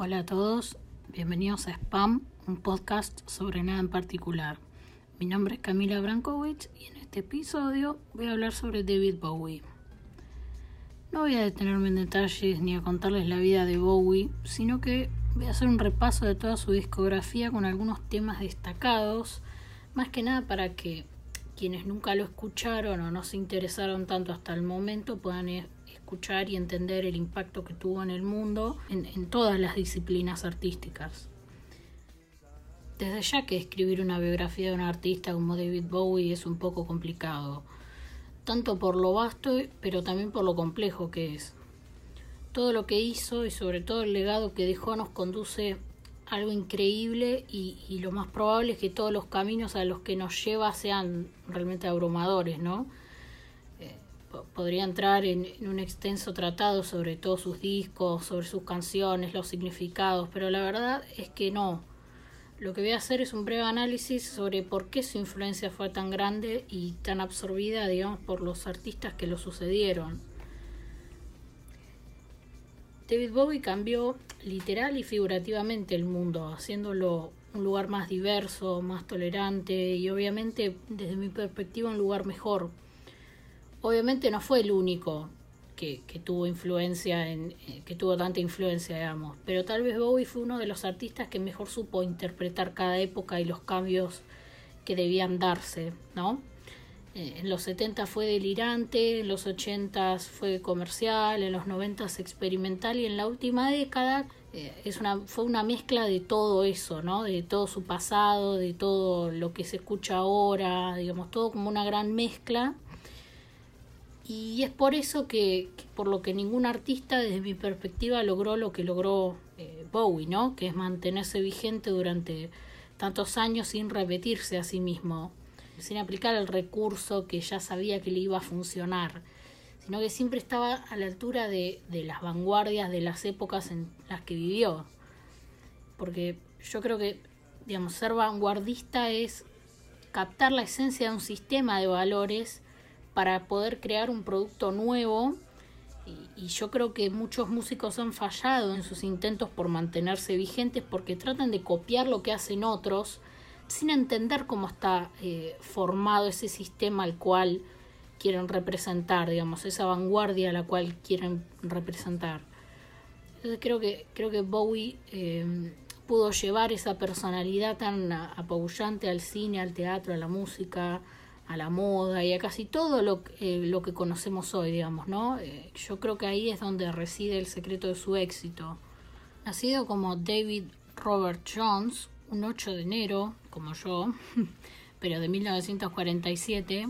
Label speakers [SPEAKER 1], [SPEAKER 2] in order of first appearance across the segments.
[SPEAKER 1] Hola a todos, bienvenidos a Spam, un podcast sobre nada en particular. Mi nombre es Camila Brankowitz y en este episodio voy a hablar sobre David Bowie. No voy a detenerme en detalles ni a contarles la vida de Bowie, sino que voy a hacer un repaso de toda su discografía con algunos temas destacados, más que nada para que quienes nunca lo escucharon o no se interesaron tanto hasta el momento puedan escuchar y entender el impacto que tuvo en el mundo en, todas las disciplinas artísticas. Desde ya que escribir una biografía de un artista como David Bowie es un poco complicado, tanto por lo vasto, pero también por lo complejo que es. Todo lo que hizo y sobre todo el legado que dejó nos conduce a algo increíble y, y lo más probable es que todos los caminos a los que nos lleva sean realmente abrumadores, ¿no? Podría entrar en, un extenso tratado sobre todos sus discos, sobre sus canciones, los significados, pero la verdad es que no. Lo que voy a hacer es un breve análisis sobre por qué su influencia fue tan grande y tan absorbida, digamos, por los artistas que lo sucedieron. David Bowie cambió literal y figurativamente el mundo, haciéndolo un lugar más diverso, más tolerante y obviamente desde mi perspectiva un lugar mejor obviamente no fue el único que, tuvo influencia en eh, que tuvo tanta influencia digamos pero tal vez Bowie fue uno de los artistas que mejor supo interpretar cada época y los cambios que debían darse no eh, en los 70 fue delirante, en los 80 fue comercial, en los 90 experimental y en la última década eh, es una, fue una mezcla de todo eso, ¿no? De todo su pasado, de todo lo que se escucha ahora, digamos, todo como una gran mezcla y es por eso que, por lo que ningún artista desde mi perspectiva logró lo que logró eh, Bowie, ¿no? Que es mantenerse vigente durante tantos años sin repetirse a sí mismo, sin aplicar el recurso que ya sabía que le iba a funcionar, sino que siempre estaba a la altura de, de las vanguardias de las épocas en las que vivió. Porque yo creo que, digamos, ser vanguardista es captar la esencia de un sistema de valores para poder crear un producto nuevo y, yo creo que muchos músicos han fallado en sus intentos por mantenerse vigentes porque tratan de copiar lo que hacen otros sin entender cómo está eh, formado ese sistema al cual quieren representar, digamos, esa vanguardia a la cual quieren representar. Entonces creo que, creo que Bowie eh, pudo llevar esa personalidad tan apabullante al cine, al teatro, a la música, a la moda y a casi todo lo, eh, lo que conocemos hoy, digamos, ¿no? Eh, yo creo que ahí es donde reside el secreto de su éxito. Nacido como David Robert Jones, un 8 de enero, como yo, pero de 1947,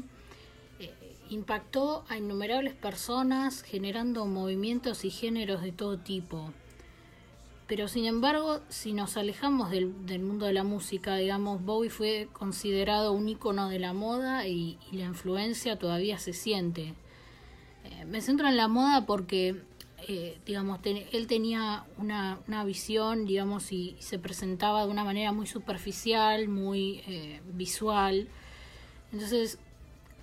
[SPEAKER 1] eh, impactó a innumerables personas generando movimientos y géneros de todo tipo. Pero sin embargo, si nos alejamos del, mundo de la música, digamos, Bowie fue considerado un icono de la moda y, la influencia todavía se siente. Eh, me centro en la moda porque, eh, digamos, él tenía una, visión, digamos, y, se presentaba de una manera muy superficial, muy eh, visual. Entonces,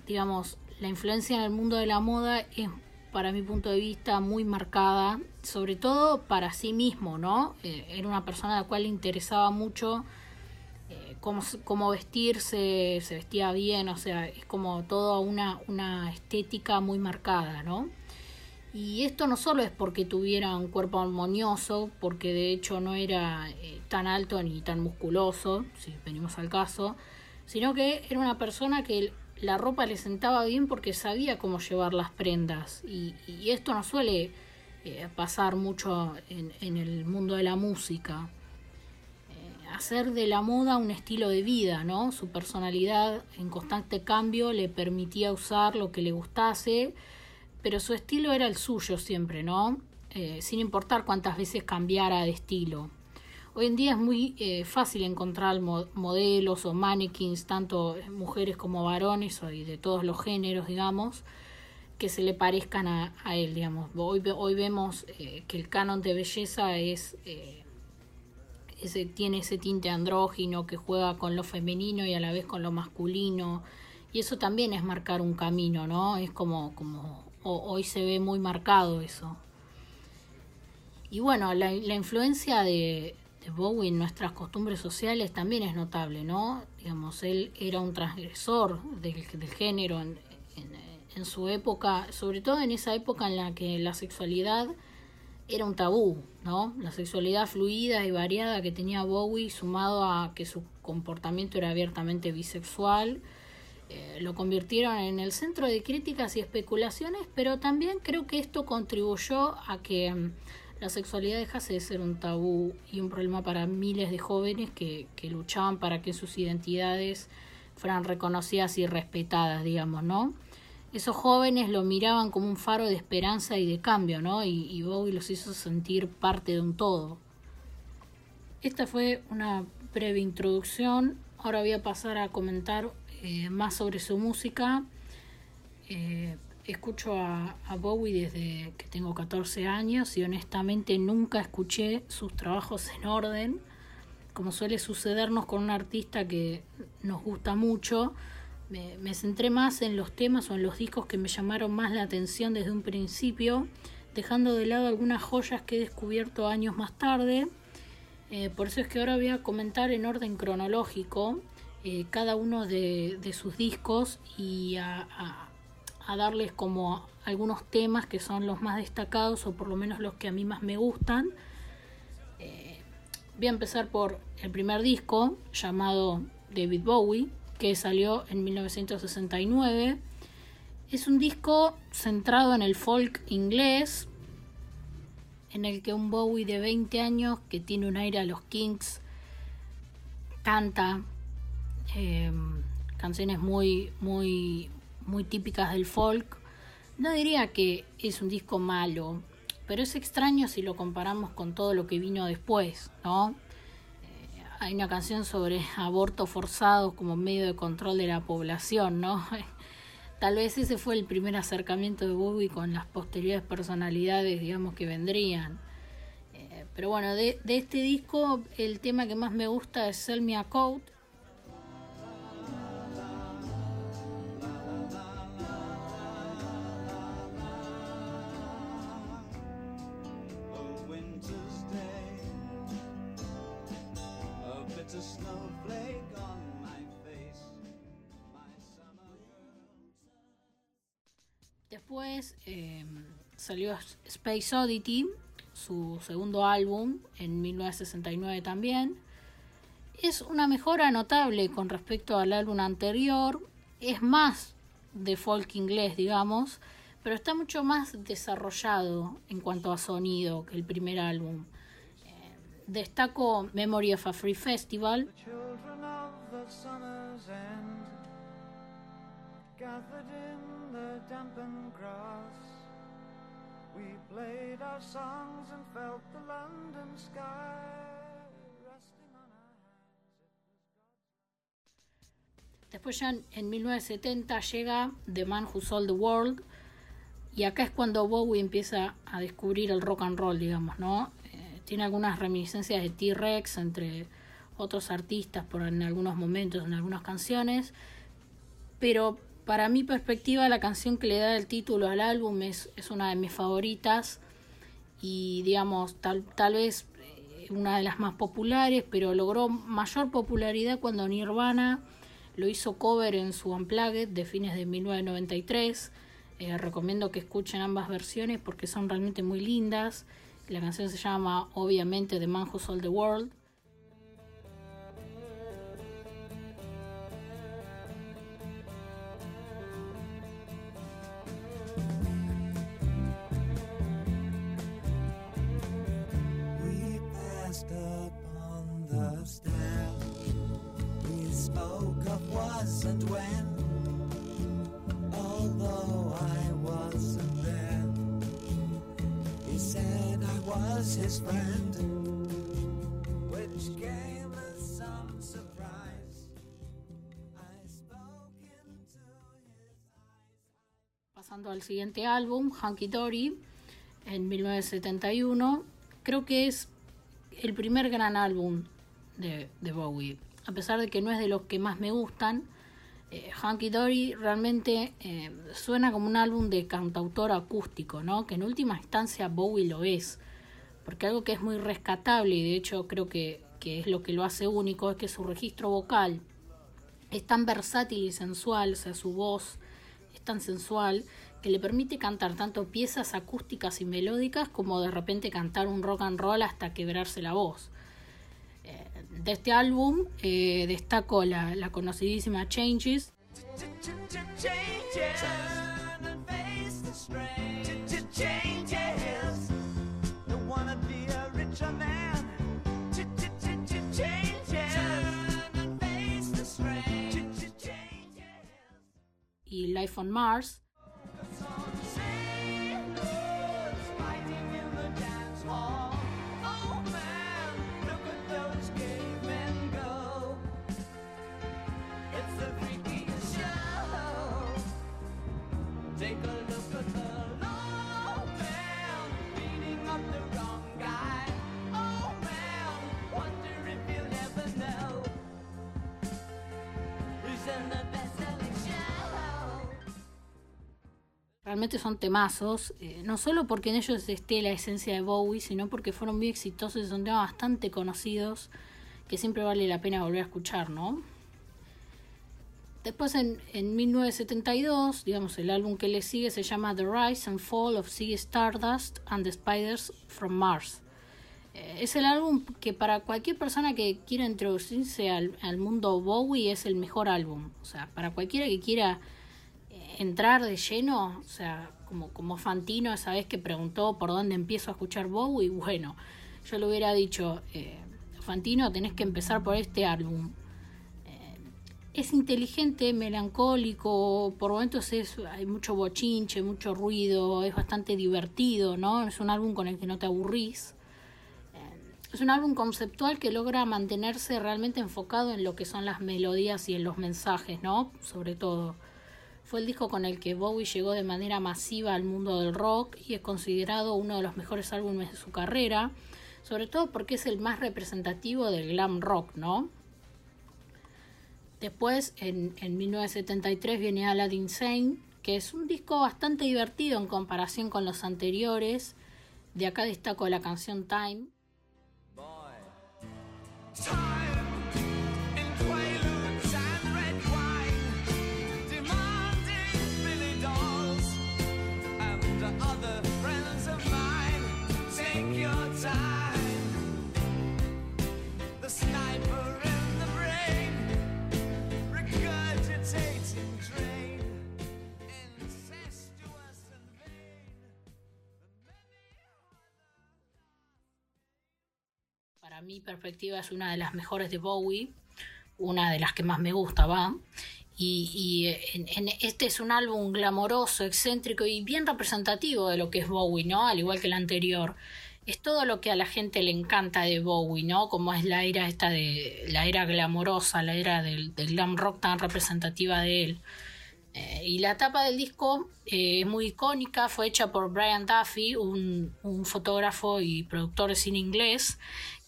[SPEAKER 1] digamos, la influencia en el mundo de la moda es para mi punto de vista, muy marcada, sobre todo para sí mismo, ¿no? Eh, era una persona a la cual le interesaba mucho eh, cómo, vestirse, se vestía bien, o sea, es como toda una, una estética muy marcada, ¿no? Y esto no solo es porque tuviera un cuerpo armonioso, porque de hecho no era eh, tan alto ni tan musculoso, si venimos al caso, sino que era una persona que la ropa le sentaba bien porque sabía cómo llevar las prendas y, esto no suele eh, pasar mucho en, el mundo de la música. Eh, hacer de la moda un estilo de vida, ¿no? Su personalidad en constante cambio le permitía usar lo que le gustase, pero su estilo era el suyo siempre, ¿no? Eh, sin importar cuántas veces cambiara de estilo. Hoy en día es muy eh, fácil encontrar modelos o mannequins, tanto mujeres como varones, y de todos los géneros, digamos, que se le parezcan a, él, digamos. Hoy, hoy vemos eh, que el canon de belleza es... Eh, ese, tiene ese tinte andrógino que juega con lo femenino y a la vez con lo masculino. Y eso también es marcar un camino, ¿no? Es como, como hoy se ve muy marcado eso. Y bueno, la, influencia de, Bowie en nuestras costumbres sociales también es notable, ¿no? Digamos, él era un transgresor del, género en, su época, sobre todo en esa época en la que la sexualidad era un tabú, ¿no? La sexualidad fluida y variada que tenía Bowie, sumado a que su comportamiento era abiertamente bisexual, eh, lo convirtieron en el centro de críticas y especulaciones, pero también creo que esto contribuyó a que mm, la sexualidad dejase de ser un tabú y un problema para miles de jóvenes que, luchaban para que sus identidades fueran reconocidas y respetadas, digamos, ¿no? Esos jóvenes lo miraban como un faro de esperanza y de cambio, ¿no? Y, y Bowie los hizo sentir parte de un todo. Esta fue una breve introducción. Ahora voy a pasar a comentar eh, más sobre su música. Eh, escucho a, Bowie desde que tengo 14 años y honestamente nunca escuché sus trabajos en orden, como suele sucedernos con un artista que nos gusta mucho. Me, me, centré más en los temas o en los discos que me llamaron más la atención desde un principio, dejando de lado algunas joyas que he descubierto años más tarde. Eh, por eso es que ahora voy a comentar en orden cronológico eh, cada uno de, sus discos y a, darles como algunos temas que son los más destacados o por lo menos los que a mí más me gustan. Eh, voy a empezar por el primer disco llamado David Bowie, que salió en 1969. Es un disco centrado en el folk inglés, en el que un Bowie de 20 años, que tiene un aire a los Kings, canta Em, canciones muy, muy, muy típicas del folk. No diría que es un disco malo, pero es extraño si lo comparamos con todo lo que vino después, ¿no? Eh, hay una canción sobre aborto forzado como medio de control de la población, ¿no? Tal vez ese fue el primer acercamiento de Bowie con las posteriores personalidades, digamos, que vendrían. Eh, pero bueno, de, de, este disco el tema que más me gusta es Sell Me a Coat, Después em, salió Space Oddity, su segundo álbum, en 1969 también. Es una mejora notable con respecto al álbum anterior. Es más de folk inglés, digamos, pero está mucho más desarrollado en cuanto a sonido que el primer álbum. Em, destaco Memory of a Free Festival. Después ya en 1970 llega The Man Who Sold the World y acá es cuando Bowie empieza a descubrir el rock and roll, digamos, ¿no? Eh, tiene algunas reminiscencias de T-Rex entre otros artistas por en algunos momentos, en algunas canciones, pero para mi perspectiva, la canción que le da el título al álbum es, es una de mis favoritas y, digamos, tal, tal vez eh, una de las más populares, pero logró mayor popularidad cuando Nirvana lo hizo cover en su Unplugged de fines de 1993. Eh, recomiendo que escuchen ambas versiones porque son realmente muy lindas. La canción se llama obviamente The Man Who Sold the World. Siguiente álbum, Hunky Dory, en 1971, creo que es el primer gran álbum de, Bowie. A pesar de que no es de los que más me gustan, eh, Hunky Dory realmente eh, suena como un álbum de cantautor acústico, ¿no? Que en última instancia Bowie lo es porque algo que es muy rescatable y de hecho creo que, que es lo que lo hace único es que su registro vocal es tan versátil y sensual, o sea, su voz es tan sensual que le permite cantar tanto piezas acústicas y melódicas como de repente cantar un rock and roll hasta quebrarse la voz. Eh, de este álbum eh, destaco la, la conocidísima Changes. y Life on Mars. Realmente son temazos, eh, no solo porque en ellos esté la esencia de Bowie, sino porque fueron muy exitosos y son temas bastante conocidos que siempre vale la pena volver a escuchar, ¿no? Después en, en 1972, digamos, el álbum que le sigue se llama The Rise and Fall of Ziggy Stardust and the Spiders from Mars. Eh, es el álbum que para cualquier persona que quiera introducirse al mundo Bowie es el mejor álbum. O sea, para cualquiera que quiera entrar de lleno, o sea, como, como Fantino esa vez que preguntó por dónde empiezo a escuchar Bowie, bueno, yo le hubiera dicho, eh, Fantino, tenés que empezar por este álbum. Eh, es inteligente, melancólico, por momentos es, hay mucho bochinche, mucho ruido, es bastante divertido, ¿no? Es un álbum con el que no te aburrís. Eh, es un álbum conceptual que logra mantenerse realmente enfocado en lo que son las melodías y en los mensajes, ¿no? Sobre todo. Fue el disco con el que Bowie llegó de manera masiva al mundo del rock y es considerado uno de los mejores álbumes de su carrera, sobre todo porque es el más representativo del glam rock, ¿no? Después, en, en 1973, viene Aladdin Sane, que es un disco bastante divertido en comparación con los anteriores. De acá destaco la canción Time. Perspectiva es una de las mejores de Bowie, una de las que más me gusta, va. Y, este es un álbum glamoroso, excéntrico y bien representativo de lo que es Bowie, ¿no? Al igual que el anterior. Es todo lo que a la gente le encanta de Bowie, ¿no? Como es la era esta de. la era glamorosa, la era del, glam rock tan representativa de él. Eh, y la tapa del disco eh, es muy icónica, fue hecha por Brian Duffy, un, un fotógrafo y productor de cine inglés,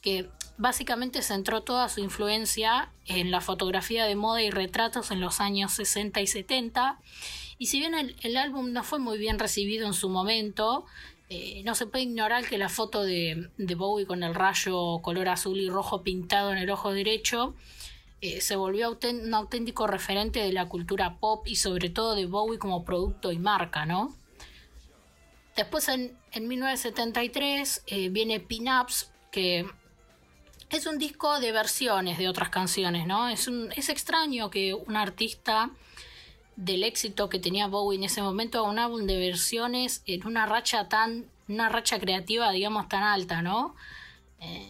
[SPEAKER 1] que básicamente centró toda su influencia en la fotografía de moda y retratos en los años 60 y 70. Y si bien el, álbum no fue muy bien recibido en su momento, eh, no se puede ignorar que la foto de, Bowie con el rayo color azul y rojo pintado en el ojo derecho eh, se volvió un auténtico referente de la cultura pop y sobre todo de Bowie como producto y marca, ¿no? Después en, 1973 eh, viene Pin-Ups, que es un disco de versiones de otras canciones, ¿no? Es, un, es extraño que un artista del éxito que tenía Bowie en ese momento haga un álbum de versiones en una racha tan, una racha creativa, digamos, tan alta, ¿no? Eh,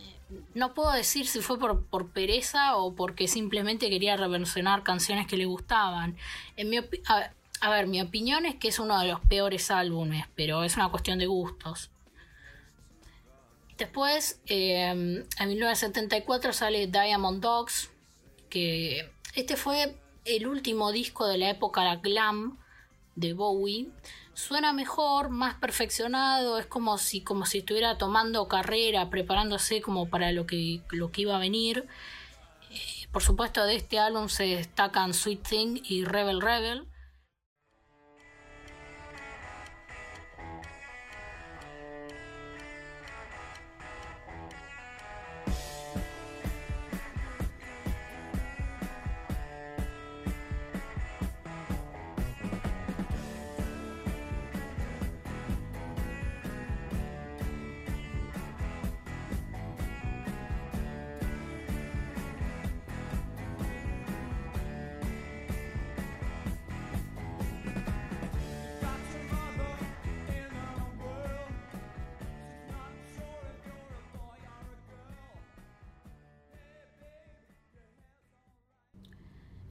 [SPEAKER 1] no puedo decir si fue por, por, pereza o porque simplemente quería reversionar canciones que le gustaban. En mi a, a ver, mi opinión es que es uno de los peores álbumes, pero es una cuestión de gustos. Después, em, en 1974 sale Diamond Dogs, que este fue el último disco de la época glam de Bowie. Suena mejor, más perfeccionado, es como si, como si estuviera tomando carrera, preparándose como para lo que, lo que iba a venir. Eh, por supuesto, de este álbum se destacan Sweet Thing y Rebel Rebel.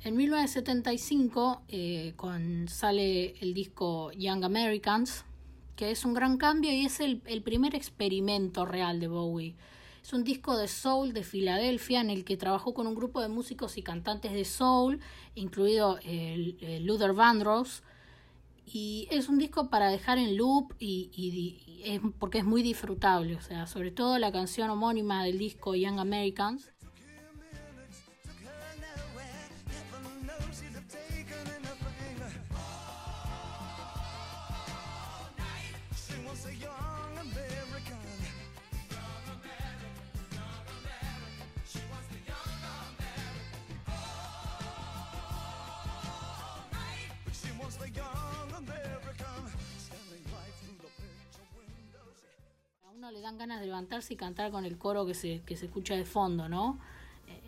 [SPEAKER 1] En 1975 eh, con, sale el disco Young Americans, que es un gran cambio y es el, primer experimento real de Bowie. Es un disco de soul de Filadelfia en el que trabajó con un grupo de músicos y cantantes de soul, incluido el, el Luther Vandross. Y es un disco para dejar en loop y, es, porque es muy disfrutable. O sea, sobre todo la canción homónima del disco Young Americans le dan ganas de levantarse y cantar con el coro que se, que se escucha de fondo, ¿no?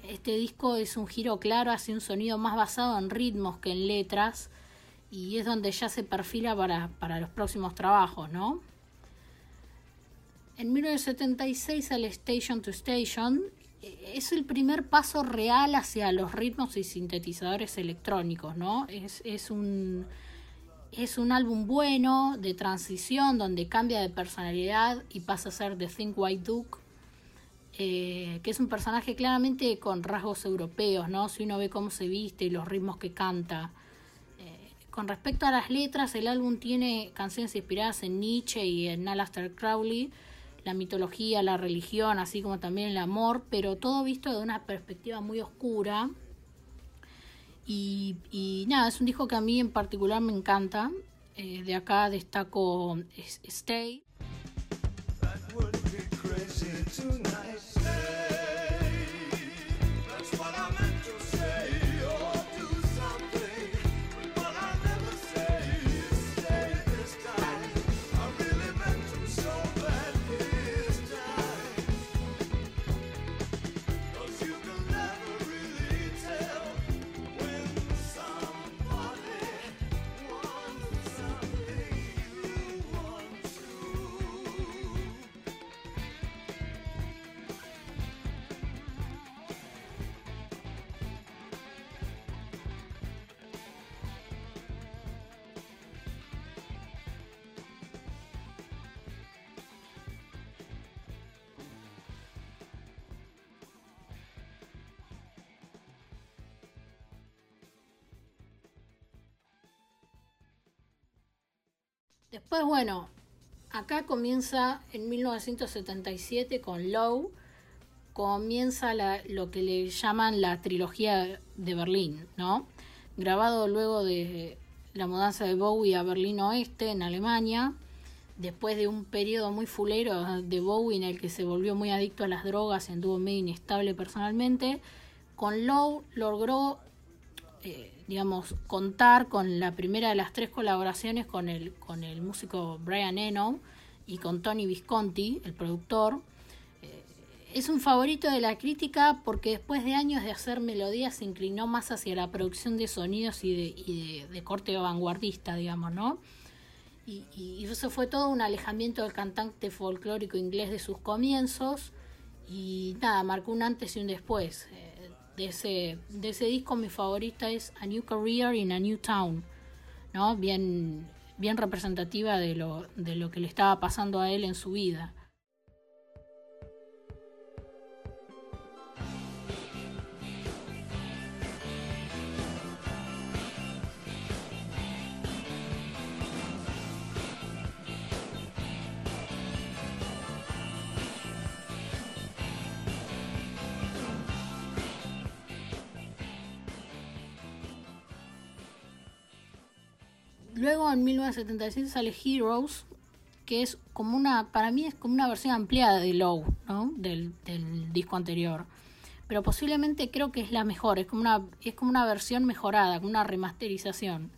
[SPEAKER 1] Este disco es un giro claro hace un sonido más basado en ritmos que en letras y es donde ya se perfila para, para los próximos trabajos, ¿no? En 1976 sale Station to Station. Es el primer paso real hacia los ritmos y sintetizadores electrónicos, ¿no? Es, es un es un álbum bueno, de transición, donde cambia de personalidad y pasa a ser The Think White Duke, eh, que es un personaje claramente con rasgos europeos, ¿no? Si uno ve cómo se viste y los ritmos que canta. Eh, con respecto a las letras, el álbum tiene canciones inspiradas en Nietzsche y en Aleister Crowley, la mitología, la religión, así como también el amor, pero todo visto de una perspectiva muy oscura y, nada, es un disco que a mí en particular me encanta. Eh, de acá destaco Stay. Después, bueno, acá comienza en 1977 con Low, comienza lo que le llaman la trilogía de Berlín, ¿no? Grabado luego de la mudanza de Bowie a Berlín Oeste, en Alemania, después de un periodo muy fulero de Bowie en el que se volvió muy adicto a las drogas anduvo medio inestable personalmente, con Low logró eh, digamos, contar con la primera de las tres colaboraciones con el, con el músico Brian Eno y con Tony Visconti, el productor. Eh, es un favorito de la crítica porque después de años de hacer melodías se inclinó más hacia la producción de sonidos y de, y de, corte vanguardista, digamos, ¿no? Y, y, eso fue todo un alejamiento del cantante folclórico inglés de sus comienzos y nada, marcó un antes y un después. Eh, de ese, de ese disco mi favorita es A New Career in a New Town, ¿no? Bien, bien representativa de lo, de lo que le estaba pasando a él en su vida. En 1976 sale Heroes, que es como una, para mí es como una versión ampliada de Low, ¿no? Del, disco anterior. Pero posiblemente creo que es la mejor, es como una, es como una versión mejorada, como una remasterización.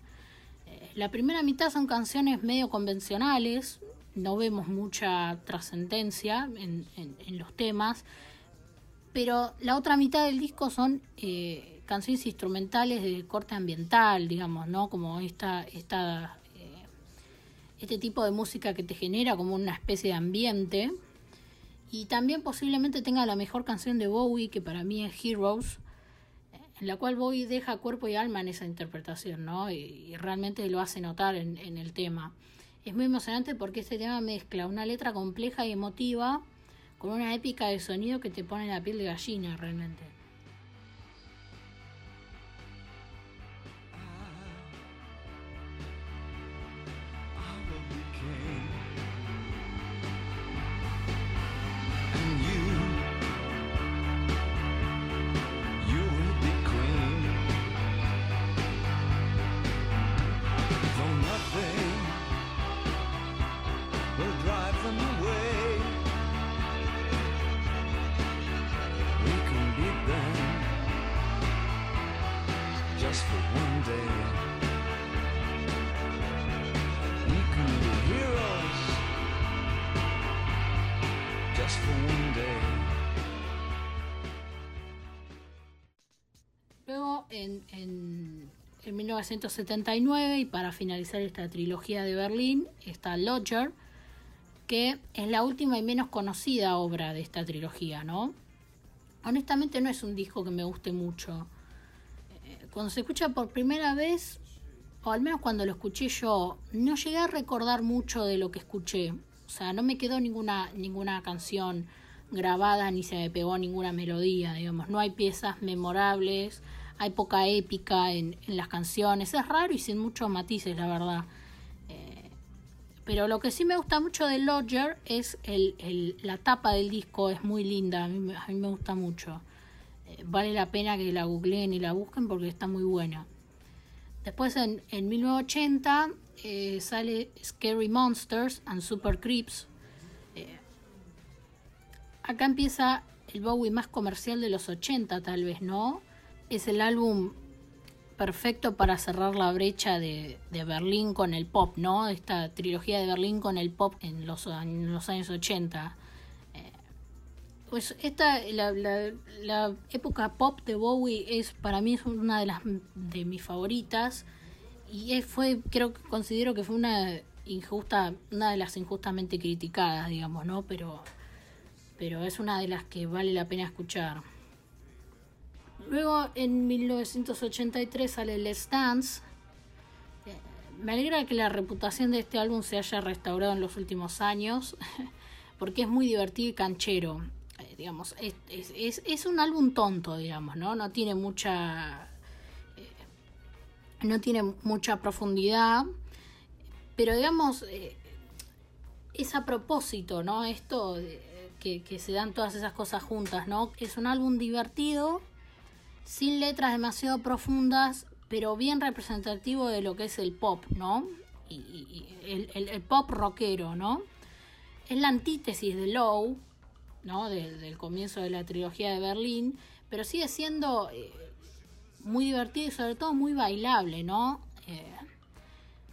[SPEAKER 1] Eh, la primera mitad son canciones medio convencionales, no vemos mucha trascendencia en, los temas, pero la otra mitad del disco son eh, canciones instrumentales de corte ambiental, digamos, ¿no? Como esta, esta este tipo de música que te genera como una especie de ambiente. Y también posiblemente tenga la mejor canción de Bowie, que para mí es Heroes, en la cual Bowie deja cuerpo y alma en esa interpretación, ¿no? Y, realmente lo hace notar en, en, el tema. Es muy emocionante porque este tema mezcla una letra compleja y emotiva con una épica de sonido que te pone la piel de gallina realmente. En, en, 1979, y para finalizar esta trilogía de Berlín, está Lodger, que es la última y menos conocida obra de esta trilogía, ¿no? Honestamente no es un disco que me guste mucho. Eh, cuando se escucha por primera vez, o al menos cuando lo escuché yo, no llegué a recordar mucho de lo que escuché. O sea, no me quedó ninguna, ninguna canción grabada ni se me pegó ninguna melodía, digamos. No hay piezas memorables hay poca épica en, las canciones, es raro y sin muchos matices, la verdad. Eh, pero lo que sí me gusta mucho de Lodger es el, la tapa del disco, es muy linda, a mí, me gusta mucho. Eh, vale la pena que la googleen y la busquen porque está muy buena. Después en, en 1980 eh, sale Scary Monsters and Super Creeps. acá empieza el Bowie más comercial de los 80 tal vez, ¿no? Es el álbum perfecto para cerrar la brecha de, Berlín con el pop, ¿no? Esta trilogía de Berlín con el pop en los, años 80. Eh, pues esta, la, la, época pop de Bowie es para mí es una de las de mis favoritas y fue, creo que considero que fue una injusta, una de las injustamente criticadas, digamos, ¿no? Pero, pero es una de las que vale la pena escuchar. Luego en 1983 sale Let's Dance. Eh, me alegra que la reputación de este álbum se haya restaurado en los últimos años, porque es muy divertido y canchero. Eh, digamos, es, un álbum tonto, digamos, ¿no? No tiene mucha. Eh, no tiene mucha profundidad. Pero digamos. es a propósito, ¿no? Esto que, que se dan todas esas cosas juntas, ¿no? Es un álbum divertido sin letras demasiado profundas, pero bien representativo de lo que es el pop, ¿no? Y, el, pop rockero, ¿no? Es la antítesis de Low, ¿no? del comienzo de la trilogía de Berlín, pero sigue siendo eh, muy divertido y sobre todo muy bailable, ¿no? Eh,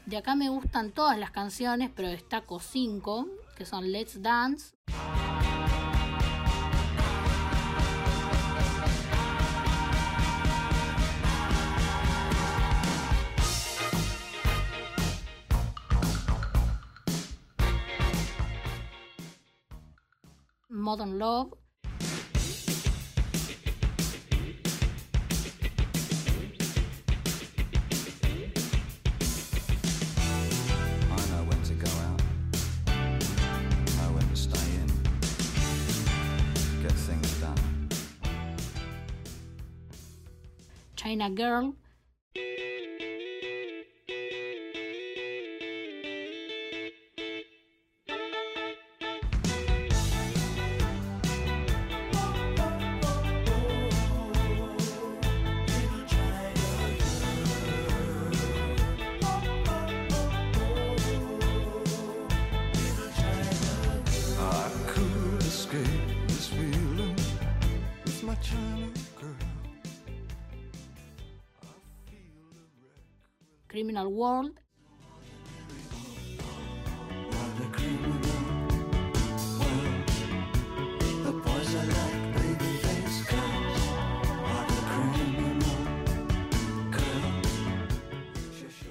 [SPEAKER 1] de acá me gustan todas las canciones, pero destaco cinco, que son Let's Dance. Modern Love. I know when to
[SPEAKER 2] go out, I know when to stay in, get things done.
[SPEAKER 1] China Girl.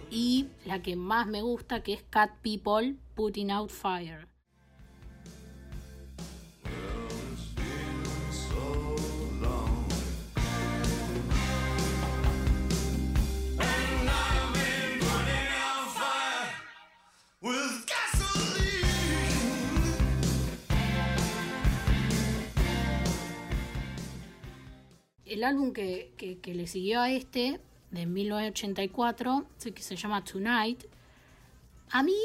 [SPEAKER 1] Y la que más me gusta que es Cat People Putting Out Fire. El álbum que, le siguió a este, de 1984, que se llama Tonight, a mí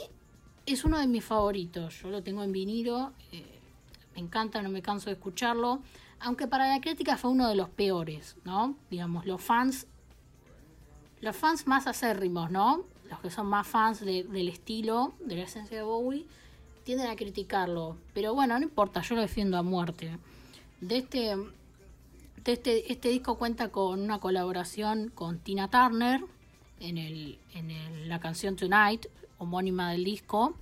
[SPEAKER 1] es uno de mis favoritos. Yo lo tengo en vinilo, eh, me encanta, no me canso de escucharlo. Aunque para la crítica fue uno de los peores, ¿no? Digamos, los fans, los fans más acérrimos, ¿no? Los que son más fans del estilo, de la esencia de Bowie, tienden a criticarlo. Pero bueno, no importa, yo lo defiendo a muerte. De este, este, este disco cuenta con una colaboración con Tina Turner en, el, la canción Tonight, homónima del disco.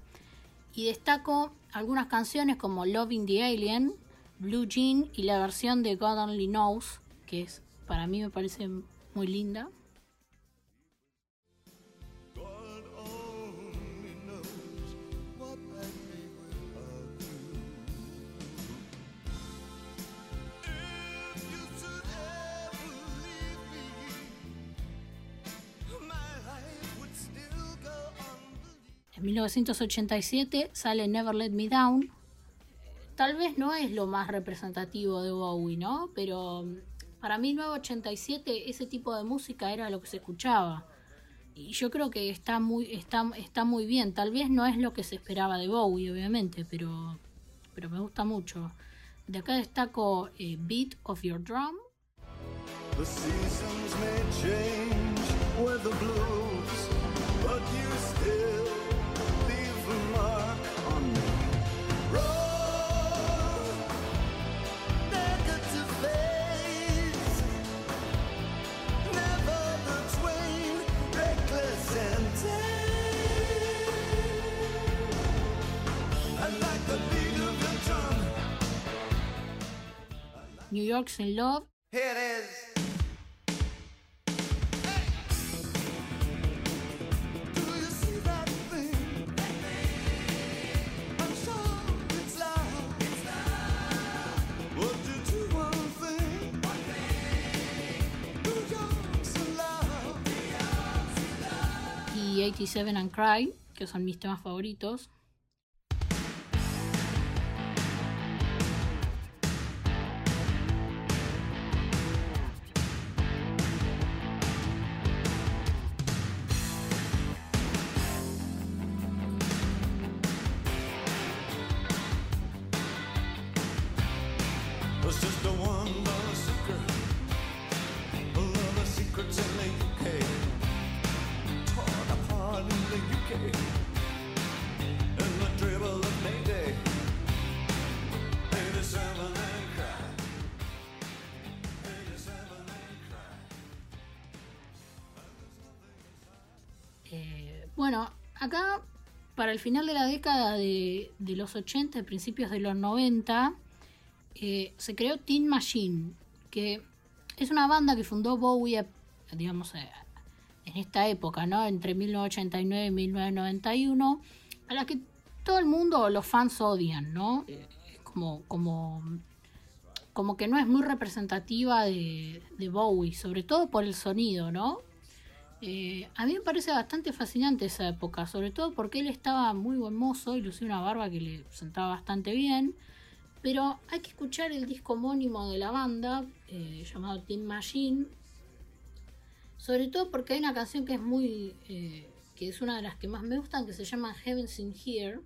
[SPEAKER 1] Y destaco algunas canciones como Loving the Alien, Blue Jean y la versión de God Only Knows, que es para mí me parece muy linda. En 1987 sale Never Let Me Down. Tal vez no es lo más representativo de Bowie, ¿no? Pero mm, para 1987 ese tipo de música era lo que se escuchaba. Y yo creo que está muy, está, está muy bien. Tal vez no es lo que se esperaba de Bowie, obviamente, pero, pero me gusta mucho. De acá destaco eh, Beat of Your Drum. The seasons may change New York's in Love. Here it is. y 87 and Cry, que son mis temas favoritos. Final de la década de, los 80, principios de los 90, eh, se creó Teen Machine, que es una banda que fundó Bowie, digamos, eh, en esta época, ¿no? Entre 1989 y 1991, a la que todo el mundo, los fans odian, ¿no? como, como, como que no es muy representativa de, de Bowie, sobre todo por el sonido, ¿no? Eh, a mí me parece bastante fascinante esa época, sobre todo porque él estaba muy buen mozo y lucía una barba que le sentaba bastante bien. Pero hay que escuchar el disco homónimo de la banda, eh, llamado Team Machine. Sobre todo porque hay una canción que es muy. Eh, que es una de las que más me gustan, que se llama Heaven's in Here.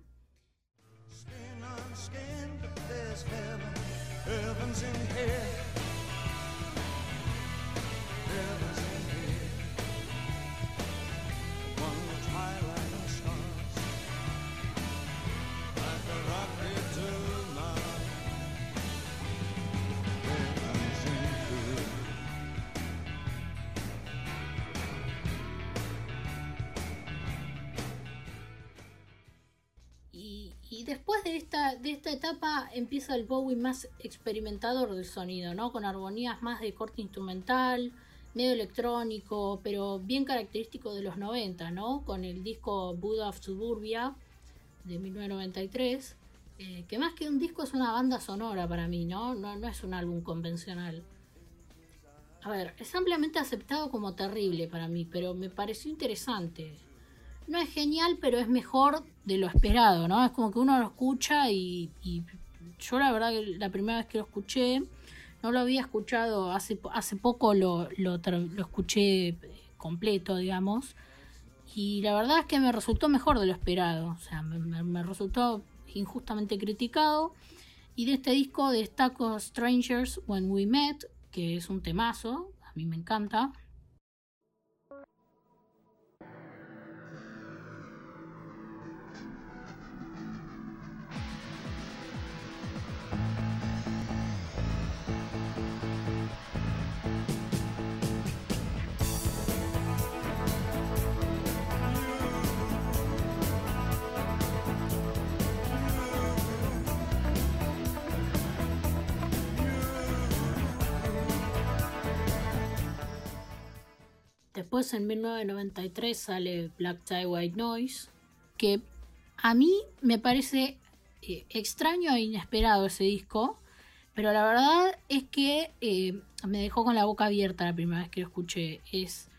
[SPEAKER 1] Después de esta, de esta etapa empieza el Bowie más experimentador del sonido, ¿no? Con armonías más de corte instrumental, medio electrónico, pero bien característico de los 90, ¿no? Con el disco Buddha of Suburbia de 1993, eh, que más que un disco es una banda sonora para mí, ¿no? ¿no? No es un álbum convencional. A ver, es ampliamente aceptado como terrible para mí, pero me pareció interesante no es genial, pero es mejor de lo esperado, ¿no? Es como que uno lo escucha y, yo la verdad que la primera vez que lo escuché No lo había escuchado, hace, hace poco lo, lo, escuché completo, digamos. Y la verdad es que me resultó mejor de lo esperado. O sea, me, resultó injustamente criticado. Y de este disco destaco Strangers When We Met, que es un temazo, a mí me encanta. Después en 1993 sale Black Tie White Noise, que a mí me parece eh, extraño e inesperado ese disco, pero la verdad es que eh, me dejó con la boca abierta la primera vez que lo escuché. Es,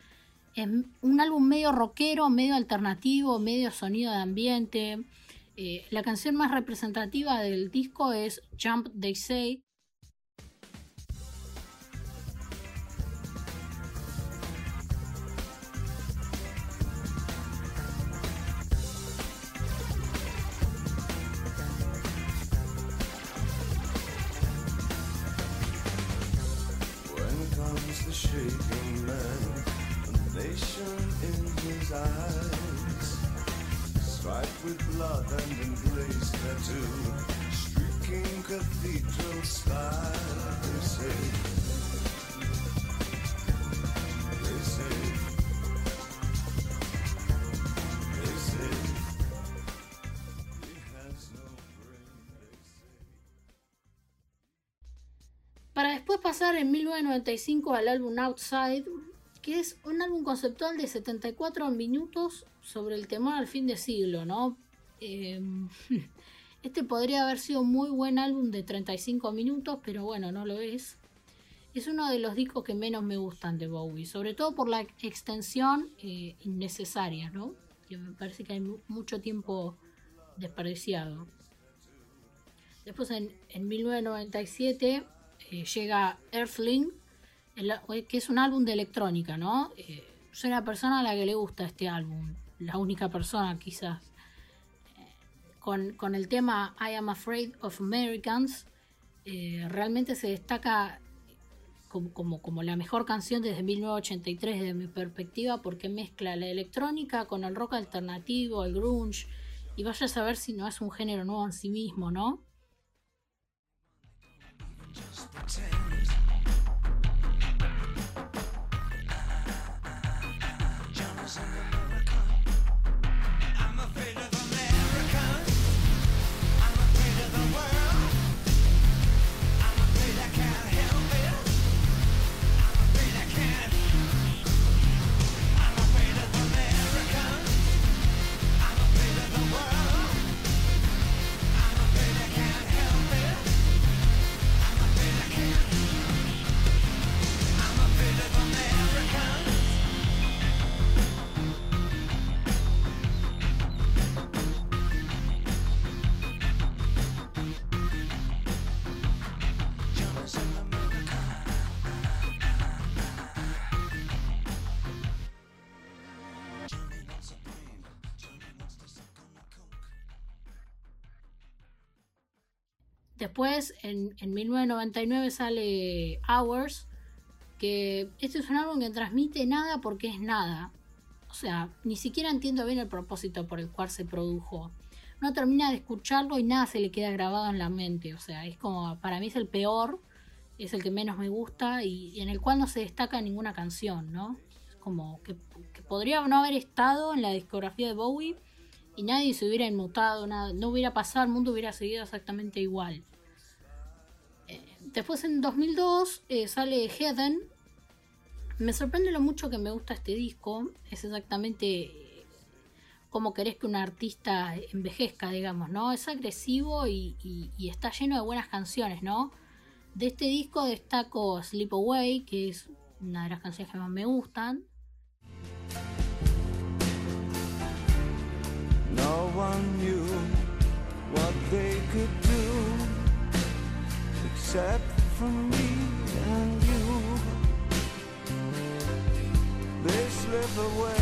[SPEAKER 1] un álbum medio rockero, medio alternativo, medio sonido de ambiente. Eh, la canción más representativa del disco es Jump They Say, en 1995 al álbum Outside, que es un álbum conceptual de 74 minutos sobre el temor al fin de siglo, ¿no? Em, este podría haber sido un muy buen álbum de 35 minutos, pero bueno, no lo es. Es uno de los discos que menos me gustan de Bowie, sobre todo por la extensión eh, innecesaria, ¿no? Que me parece que hay mucho tiempo desperdiciado. Después en, 1997 eh, llega Earthling, que es un álbum de electrónica, ¿no? Eh, soy una persona a la que le gusta este álbum, la única persona quizás. Eh, con, el tema I Am Afraid of Americans, realmente se destaca como, como, la mejor canción desde 1983 desde mi perspectiva porque mezcla la electrónica con el rock alternativo, el grunge, y vaya a saber si no es un género nuevo en sí mismo, ¿no? Just pretend. Después, en, 1999 sale Hours, que este es un álbum que transmite nada porque es nada. O sea, ni siquiera entiendo bien el propósito por el cual se produjo. No termina de escucharlo y nada se le queda grabado en la mente. O sea, es como, para mí es el peor, es el que menos me gusta y, en el cual no se destaca ninguna canción, ¿no? Es como que, que, podría no haber estado en la discografía de Bowie y nadie se hubiera inmutado, nada, no hubiera pasado, el mundo hubiera seguido exactamente igual. Después en 2002 eh, sale Heaven. Me sorprende lo mucho que me gusta este disco. Es exactamente eh, como querés que un artista envejezca, digamos, ¿no? Es agresivo y, y está lleno de buenas canciones, ¿no? De este disco destaco Sleep Away, que es una de las canciones que más me gustan. No one knew what they could do except
[SPEAKER 2] from me and you. They slip away.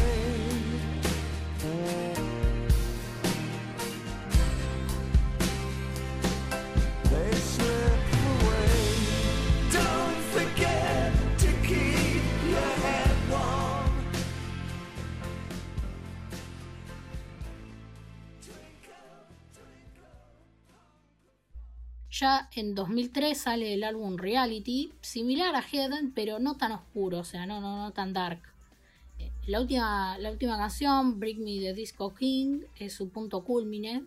[SPEAKER 1] Ya en 2003 sale el álbum Reality, similar a Heaven, pero no tan oscuro, o sea, no, tan dark. Eh, La última, la última canción, Bring Me the Disco King, es su punto culmine.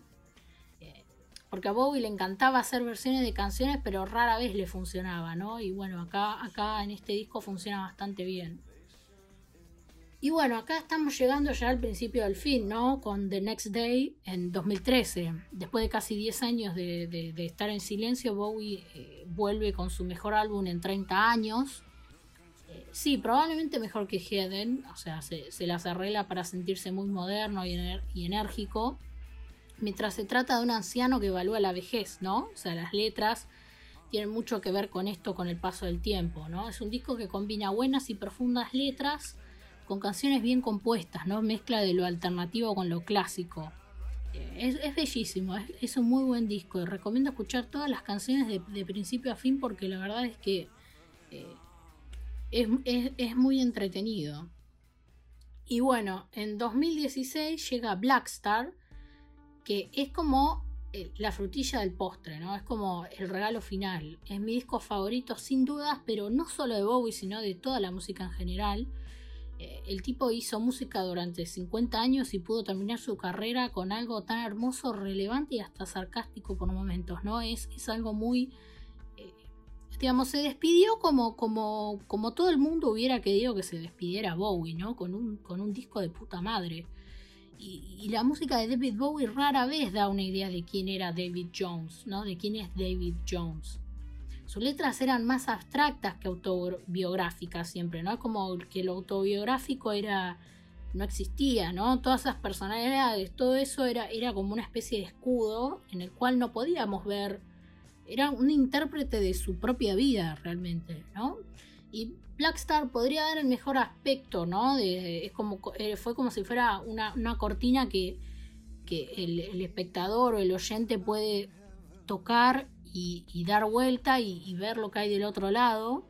[SPEAKER 1] eh, Porque a Bowie le encantaba hacer versiones de canciones, pero rara vez le funcionaba, ¿no? Y bueno, acá, acá en este disco funciona bastante bien. Y bueno, acá estamos llegando ya al principio del fin, ¿no? Con The Next Day en 2013. Después de casi 10 años de, estar en silencio, Bowie eh, vuelve con su mejor álbum en 30 años. Eh, sí, probablemente mejor que Heaven, o sea, se, las arregla para sentirse muy moderno y enérgico. Mientras se trata de un anciano que evalúa la vejez, ¿no? O sea, las letras tienen mucho que ver con esto, con el paso del tiempo, ¿no? Es un disco que combina buenas y profundas letras con canciones bien compuestas, ¿no? Mezcla de lo alternativo con lo clásico. Eh, Es, bellísimo, es, un muy buen disco. Recomiendo escuchar todas las canciones de, principio a fin porque la verdad es que eh, es, es- es muy entretenido. Y bueno, en 2016 llega Blackstar, que es como eh, la frutilla del postre, ¿no? Es como el regalo final. Es mi disco favorito sin dudas, pero no solo de Bowie, sino de toda la música en general. Eh, el tipo hizo música durante 50 años y pudo terminar su carrera con algo tan hermoso, relevante y hasta sarcástico por momentos, ¿no? Es, es algo muy... eh, digamos, se despidió como, como, como todo el mundo hubiera querido que se despidiera Bowie, ¿no? Con un, con un disco de puta madre. Y, y la música de David Bowie rara vez da una idea de quién era David Jones, ¿no? De quién es David Jones. Sus letras eran más abstractas que autobiográficas siempre, ¿no? Es como que lo autobiográfico era no existía, ¿no? Todas esas personalidades, todo eso era, era como una especie de escudo en el cual no podíamos ver, era un intérprete de su propia vida realmente, ¿no? Y Blackstar podría dar el mejor aspecto, ¿no? Es como, eh, fue como si fuera una, una cortina que, que el espectador o el oyente puede tocar y, dar vuelta y, ver lo que hay del otro lado.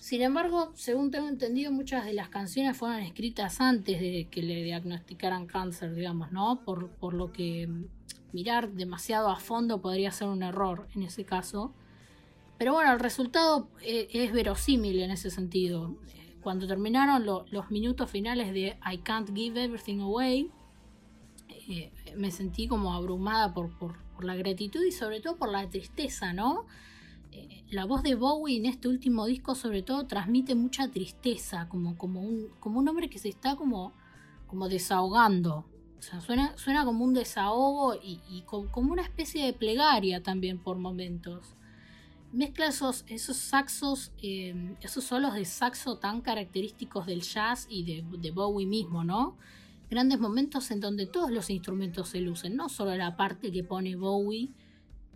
[SPEAKER 1] Sin embargo, según tengo entendido, muchas de las canciones fueron escritas antes de que le diagnosticaran cáncer, digamos, ¿no? Por, por lo que mm, mirar demasiado a fondo podría ser un error en ese caso. Pero bueno, el resultado eh, es verosímil en ese sentido. Cuando terminaron lo- los minutos finales de I Can't Give Everything Away, eh, me sentí como abrumada por, por, por la gratitud y sobre todo por la tristeza, ¿no? Eh, la voz de Bowie en este último disco sobre todo transmite mucha tristeza, como, como, un, como un hombre que se está como, como desahogando. O sea, suena, suena como un desahogo y, y co- como una especie de plegaria también por momentos. Mezcla esos, esos saxos, eh, esos solos de saxo tan característicos del jazz y de Bowie mismo, ¿no? Grandes momentos en donde todos los instrumentos se lucen, no solo la parte que pone Bowie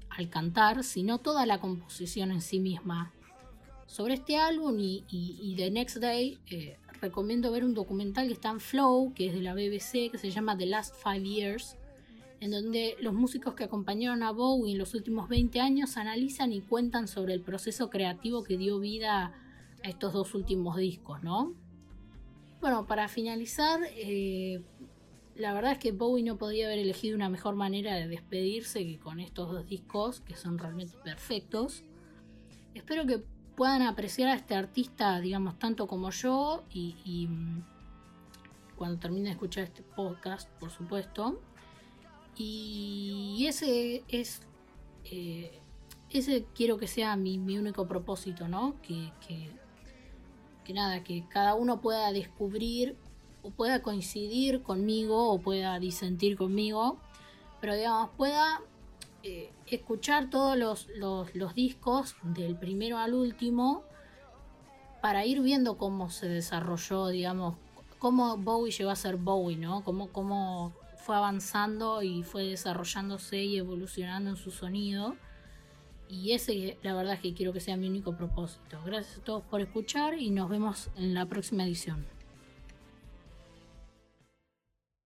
[SPEAKER 1] al cantar, sino toda la composición en sí misma. Sobre este álbum y, The Next Day, eh, recomiendo ver un documental que está en Flow, que es de la BBC, que se llama The Last Five Years, en donde los músicos que acompañaron a Bowie en los últimos 20 años analizan y cuentan sobre el proceso creativo que dio vida a estos dos últimos discos, ¿no? Bueno, para finalizar, eh, la verdad es que Bowie no podría haber elegido una mejor manera de despedirse que con estos dos discos, que son realmente perfectos. Espero que puedan apreciar a este artista, digamos, tanto como yo, y, mm, cuando termine de escuchar este podcast, por supuesto. Y ese es. eh, ese quiero que sea mi, mi único propósito, ¿no? Que, que nada, que cada uno pueda descubrir o pueda coincidir conmigo o pueda disentir conmigo, pero digamos, pueda eh, escuchar todos los, los, los discos del primero al último para ir viendo cómo se desarrolló, digamos, cómo Bowie llegó a ser Bowie, ¿no? Cómo, cómo fue avanzando y fue desarrollándose y evolucionando en su sonido. Y ese, la verdad, que quiero que sea mi único propósito. Gracias a todos por escuchar y nos vemos en la próxima edición.